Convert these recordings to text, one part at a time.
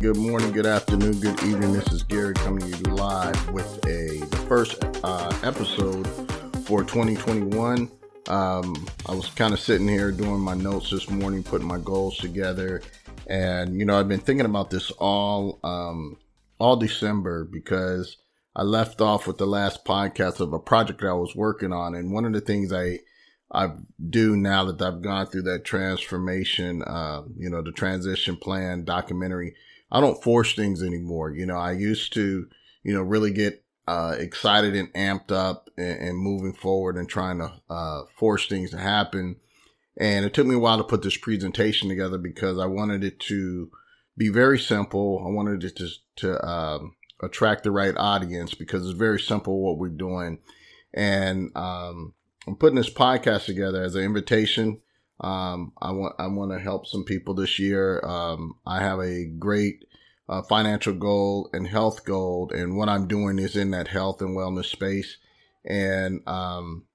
Good morning, good afternoon, good evening. This is Gary coming to you live with a the first uh, episode for 2021. Um, I was kind of sitting here doing my notes this morning, putting my goals together, and you know I've been thinking about this all um, all December because I left off with the last podcast of a project that I was working on, and one of the things I I do now that I've gone through that transformation, uh, you know, the transition plan documentary I don't force things anymore. You know, I used to, you know, really get uh, excited and amped up and, and, moving forward and trying to uh, force things to happen. And it took me a while to put this presentation together because I wanted it to be very simple. I wanted it to, to um, attract the right audience because it's very simple what we're doing. And um, I'm putting this podcast together as an invitation um, I want I want to help some people this year. Um, I have a great uh, financial goal and health goal, and what I'm doing is in that health and wellness space. And um,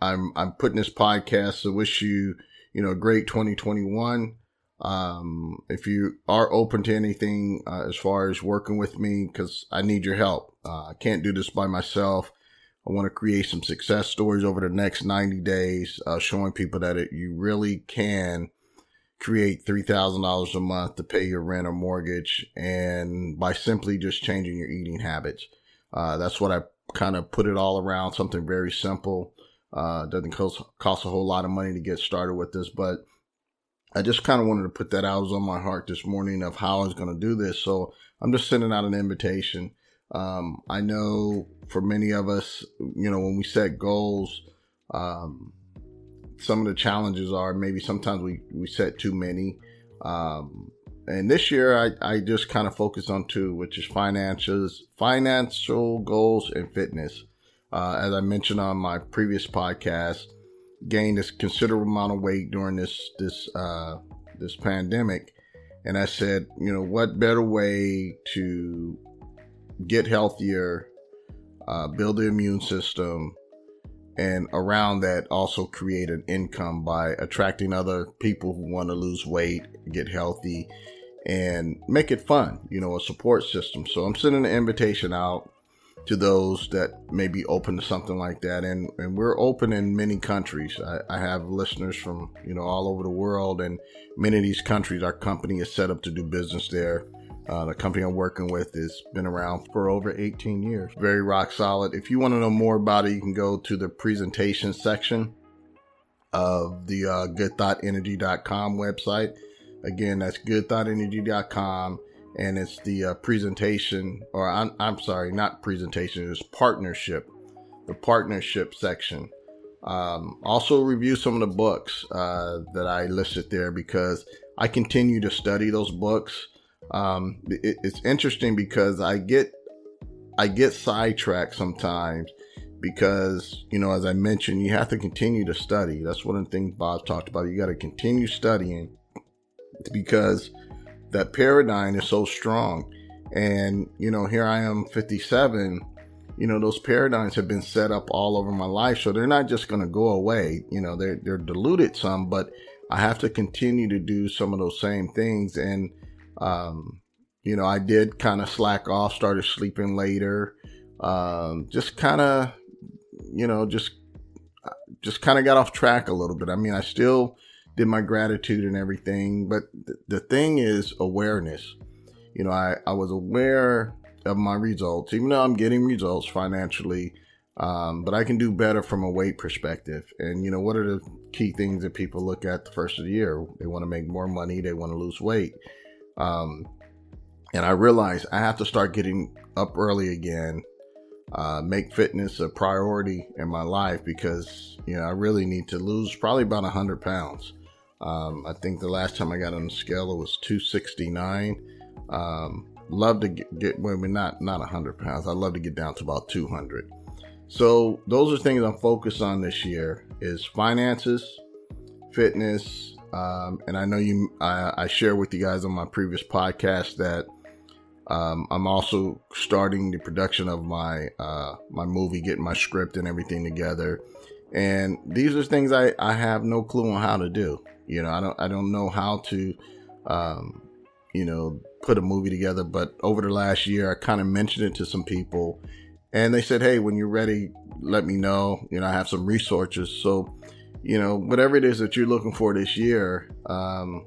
I'm I'm putting this podcast to wish you you know a great 2021. Um, if you are open to anything uh, as far as working with me, because I need your help. Uh, I can't do this by myself. I want to create some success stories over the next 90 days, uh, showing people that it, you really can create $3,000 a month to pay your rent or mortgage. And by simply just changing your eating habits, uh, that's what I kind of put it all around something very simple. Uh, doesn't cost, cost a whole lot of money to get started with this, but I just kind of wanted to put that out. It was on my heart this morning of how I was going to do this. So I'm just sending out an invitation. Um, I know for many of us, you know, when we set goals, um, some of the challenges are maybe sometimes we, we set too many. Um, and this year I, I just kind of focused on two, which is finances, financial goals and fitness. Uh, as I mentioned on my previous podcast, gained a considerable amount of weight during this, this, uh, this pandemic. And I said, you know, what better way to get healthier, uh, build the immune system, and around that also create an income by attracting other people who want to lose weight, get healthy, and make it fun, you know, a support system. So I'm sending an invitation out to those that may be open to something like that. And, and we're open in many countries. I, I have listeners from, you know, all over the world and many of these countries, our company is set up to do business there. Uh, the company I'm working with has been around for over 18 years. Very rock solid. If you want to know more about it, you can go to the presentation section of the uh, goodthoughtenergy.com website. Again, that's goodthoughtenergy.com and it's the uh, presentation, or I'm, I'm sorry, not presentation, it's partnership, the partnership section. Um, also, review some of the books uh, that I listed there because I continue to study those books. Um, it, it's interesting because I get I get sidetracked sometimes because you know, as I mentioned, you have to continue to study. That's one of the things Bob talked about. You got to continue studying because that paradigm is so strong. And you know, here I am, 57. You know, those paradigms have been set up all over my life, so they're not just going to go away. You know, they're they're diluted some, but I have to continue to do some of those same things and um, you know, I did kind of slack off, started sleeping later. Um, just kind of, you know, just just kind of got off track a little bit. I mean, I still did my gratitude and everything, but th- the thing is awareness. You know, I, I was aware of my results, even though I'm getting results financially, um, but I can do better from a weight perspective. And, you know, what are the key things that people look at the first of the year? They want to make more money, they want to lose weight. Um, and I realized I have to start getting up early again, uh, make fitness a priority in my life because, you know, I really need to lose probably about 100 pounds. Um, I think the last time I got on the scale, it was 269. Um, love to get, get well, not, not 100 pounds. I'd love to get down to about 200. So those are things I'm focused on this year is finances, fitness, um, and I know you, I, I share with you guys on my previous podcast that um, I'm also starting the production of my uh, my movie, getting my script and everything together. And these are things I, I have no clue on how to do. You know, I don't I don't know how to, um, you know, put a movie together. But over the last year, I kind of mentioned it to some people, and they said, "Hey, when you're ready, let me know." You know, I have some resources. So, you know, whatever it is that you're looking for this year, um,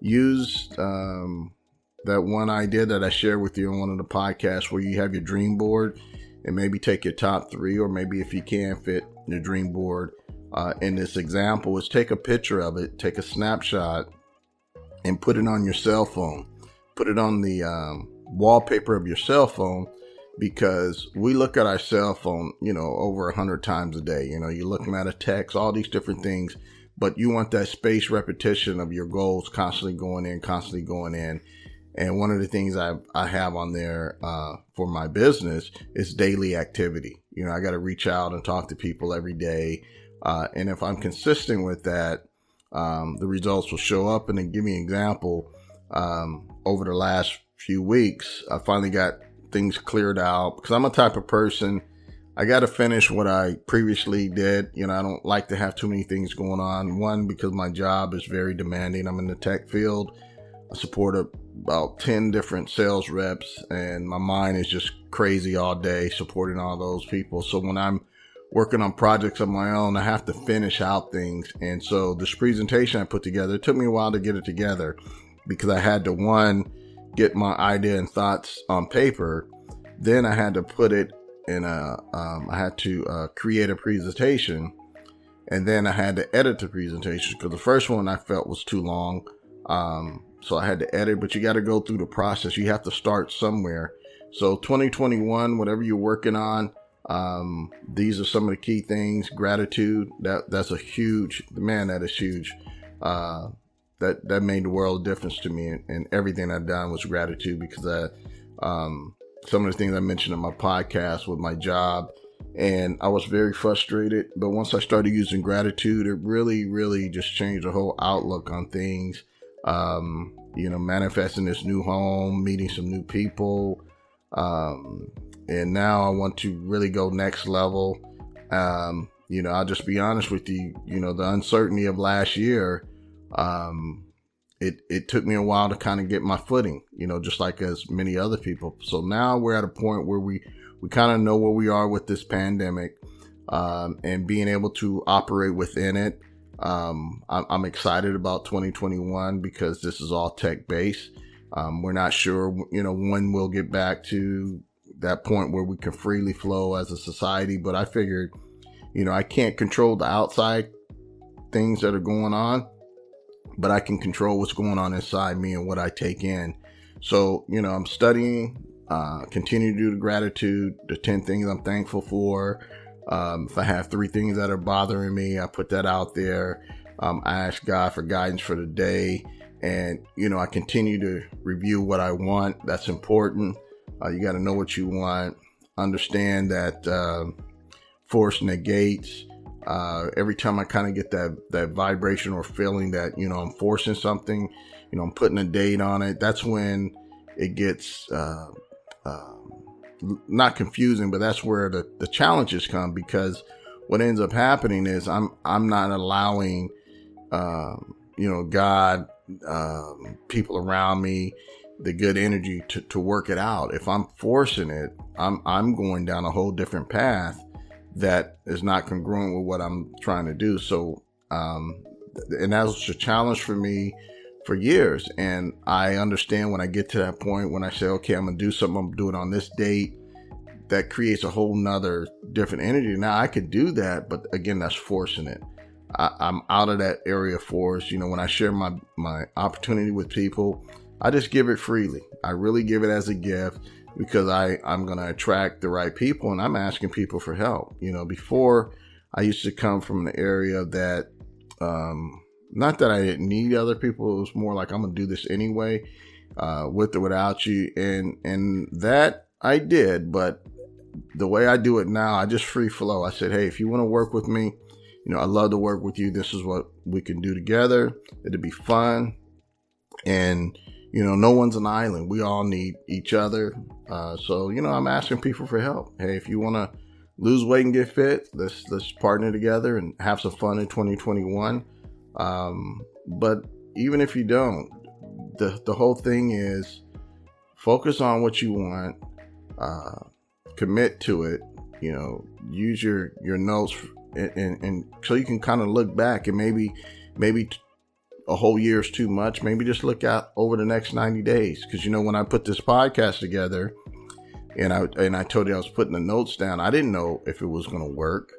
use um, that one idea that I shared with you on one of the podcasts, where you have your dream board, and maybe take your top three, or maybe if you can fit your dream board. Uh, in this example, is take a picture of it, take a snapshot, and put it on your cell phone. Put it on the um, wallpaper of your cell phone because we look at our cell phone, you know, over a hundred times a day. You know, you're looking at a text, all these different things, but you want that space repetition of your goals constantly going in, constantly going in. And one of the things I, I have on there uh, for my business is daily activity. You know, I got to reach out and talk to people every day. Uh, and if I'm consistent with that, um, the results will show up. And then give me an example. Um, over the last few weeks, I finally got things cleared out because I'm a type of person. I got to finish what I previously did. You know, I don't like to have too many things going on. One, because my job is very demanding. I'm in the tech field. I support about 10 different sales reps, and my mind is just crazy all day supporting all those people. So when I'm working on projects of my own, I have to finish out things. And so this presentation I put together, it took me a while to get it together because I had to one, get my idea and thoughts on paper. Then I had to put it in a, um, I had to uh, create a presentation and then I had to edit the presentation because the first one I felt was too long. Um, so I had to edit, but you got to go through the process. You have to start somewhere. So 2021, whatever you're working on, um, these are some of the key things. Gratitude, that that's a huge man, that is huge. Uh, that that made the world difference to me, and, and everything I've done was gratitude because I, um, some of the things I mentioned in my podcast with my job, and I was very frustrated. But once I started using gratitude, it really, really just changed the whole outlook on things. Um, you know, manifesting this new home, meeting some new people, um, and now I want to really go next level. Um, you know, I'll just be honest with you. You know, the uncertainty of last year um, it it took me a while to kind of get my footing, you know, just like as many other people. So now we're at a point where we we kind of know where we are with this pandemic, um, and being able to operate within it. Um, I'm, I'm, excited about 2021 because this is all tech based. Um, we're not sure, you know, when we'll get back to that point where we can freely flow as a society. But I figured, you know, I can't control the outside things that are going on, but I can control what's going on inside me and what I take in. So, you know, I'm studying, uh, continue to do the gratitude, the 10 things I'm thankful for. Um, if I have three things that are bothering me, I put that out there. Um, I ask God for guidance for the day. And, you know, I continue to review what I want. That's important. Uh, you got to know what you want. Understand that uh, force negates uh, every time I kind of get that that vibration or feeling that you know I'm forcing something, you know I'm putting a date on it. That's when it gets uh, uh, not confusing, but that's where the the challenges come because what ends up happening is I'm I'm not allowing um, you know God, um, people around me, the good energy to, to work it out. If I'm forcing it, I'm I'm going down a whole different path that is not congruent with what I'm trying to do. So, um, and that was a challenge for me for years. And I understand when I get to that point when I say, okay, I'm gonna do something, I'm gonna do it on this date. That creates a whole nother different energy. Now I could do that, but again, that's forcing it. I, am out of that area of force. You know, when I share my my opportunity with people, I just give it freely. I really give it as a gift because I, I'm going to attract the right people and I'm asking people for help. You know, before I used to come from an area that, um, not that I didn't need other people. It was more like I'm going to do this anyway, uh, with or without you. And, and that I did, but the way I do it now, I just free flow. I said, Hey, if you want to work with me, you know, I love to work with you. This is what we can do together. It'd be fun. And, you know, no one's an island. We all need each other. Uh, so, you know, I'm asking people for help. Hey, if you want to lose weight and get fit, let's let's partner together and have some fun in 2021. Um, but even if you don't, the the whole thing is focus on what you want, uh, commit to it. You know, use your your notes, and, and, and so you can kind of look back and maybe maybe a whole year is too much. Maybe just look out over the next 90 days. Because you know, when I put this podcast together and I and I told you I was putting the notes down, I didn't know if it was gonna work.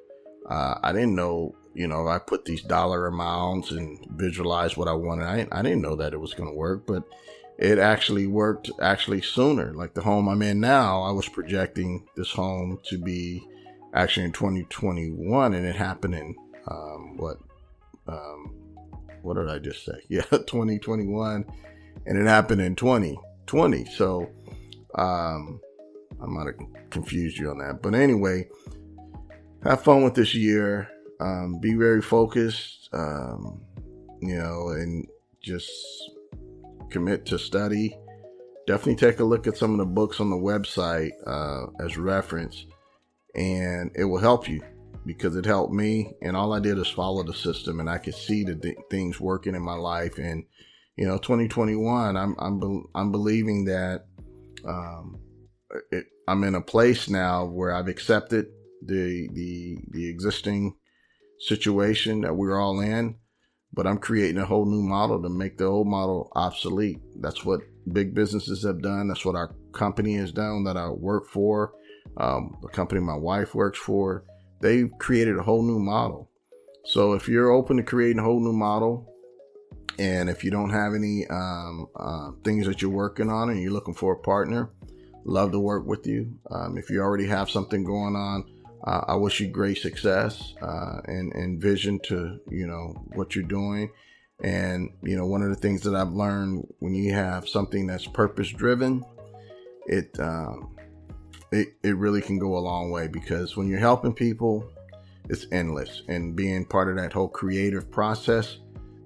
Uh, I didn't know, you know, I put these dollar amounts and visualized what I wanted. I, I didn't know that it was gonna work, but it actually worked actually sooner. Like the home I'm in now, I was projecting this home to be actually in 2021 and it happened in um, what um, what did I just say? Yeah, 2021, and it happened in 2020. So um, I might have confused you on that, but anyway, have fun with this year. Um, be very focused, um, you know, and just commit to study. Definitely take a look at some of the books on the website uh, as reference, and it will help you because it helped me. And all I did is follow the system, and I could see the th- things working in my life. And you know, 2021, I'm I'm be- I'm believing that um, it, I'm in a place now where I've accepted the the the existing situation that we're all in, but I'm creating a whole new model to make the old model obsolete. That's what big businesses have done. That's what our company has done that I work for. Um, the company my wife works for they've created a whole new model. So if you're open to creating a whole new model, and if you don't have any um, uh, things that you're working on and you're looking for a partner, love to work with you. Um, if you already have something going on, uh, I wish you great success uh, and, and vision to you know what you're doing. And you know one of the things that I've learned when you have something that's purpose driven, it um, it, it really can go a long way because when you're helping people, it's endless. And being part of that whole creative process,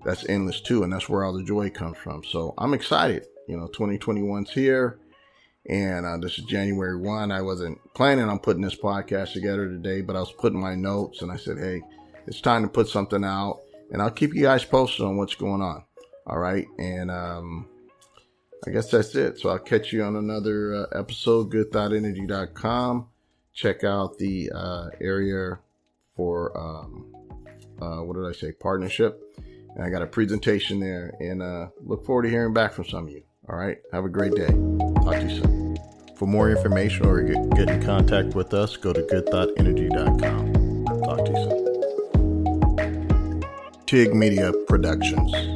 that's endless too. And that's where all the joy comes from. So I'm excited. You know, 2021's here. And uh, this is January 1. I wasn't planning on putting this podcast together today, but I was putting my notes and I said, hey, it's time to put something out. And I'll keep you guys posted on what's going on. All right. And um, I guess that's it. So I'll catch you on another uh, episode, goodthoughtenergy.com. Check out the uh, area for, um, uh, what did I say, partnership. And I got a presentation there and uh, look forward to hearing back from some of you. All right. Have a great day. Talk to you soon. For more information or get, get in contact with us, go to goodthoughtenergy.com. Talk to you soon. TIG Media Productions.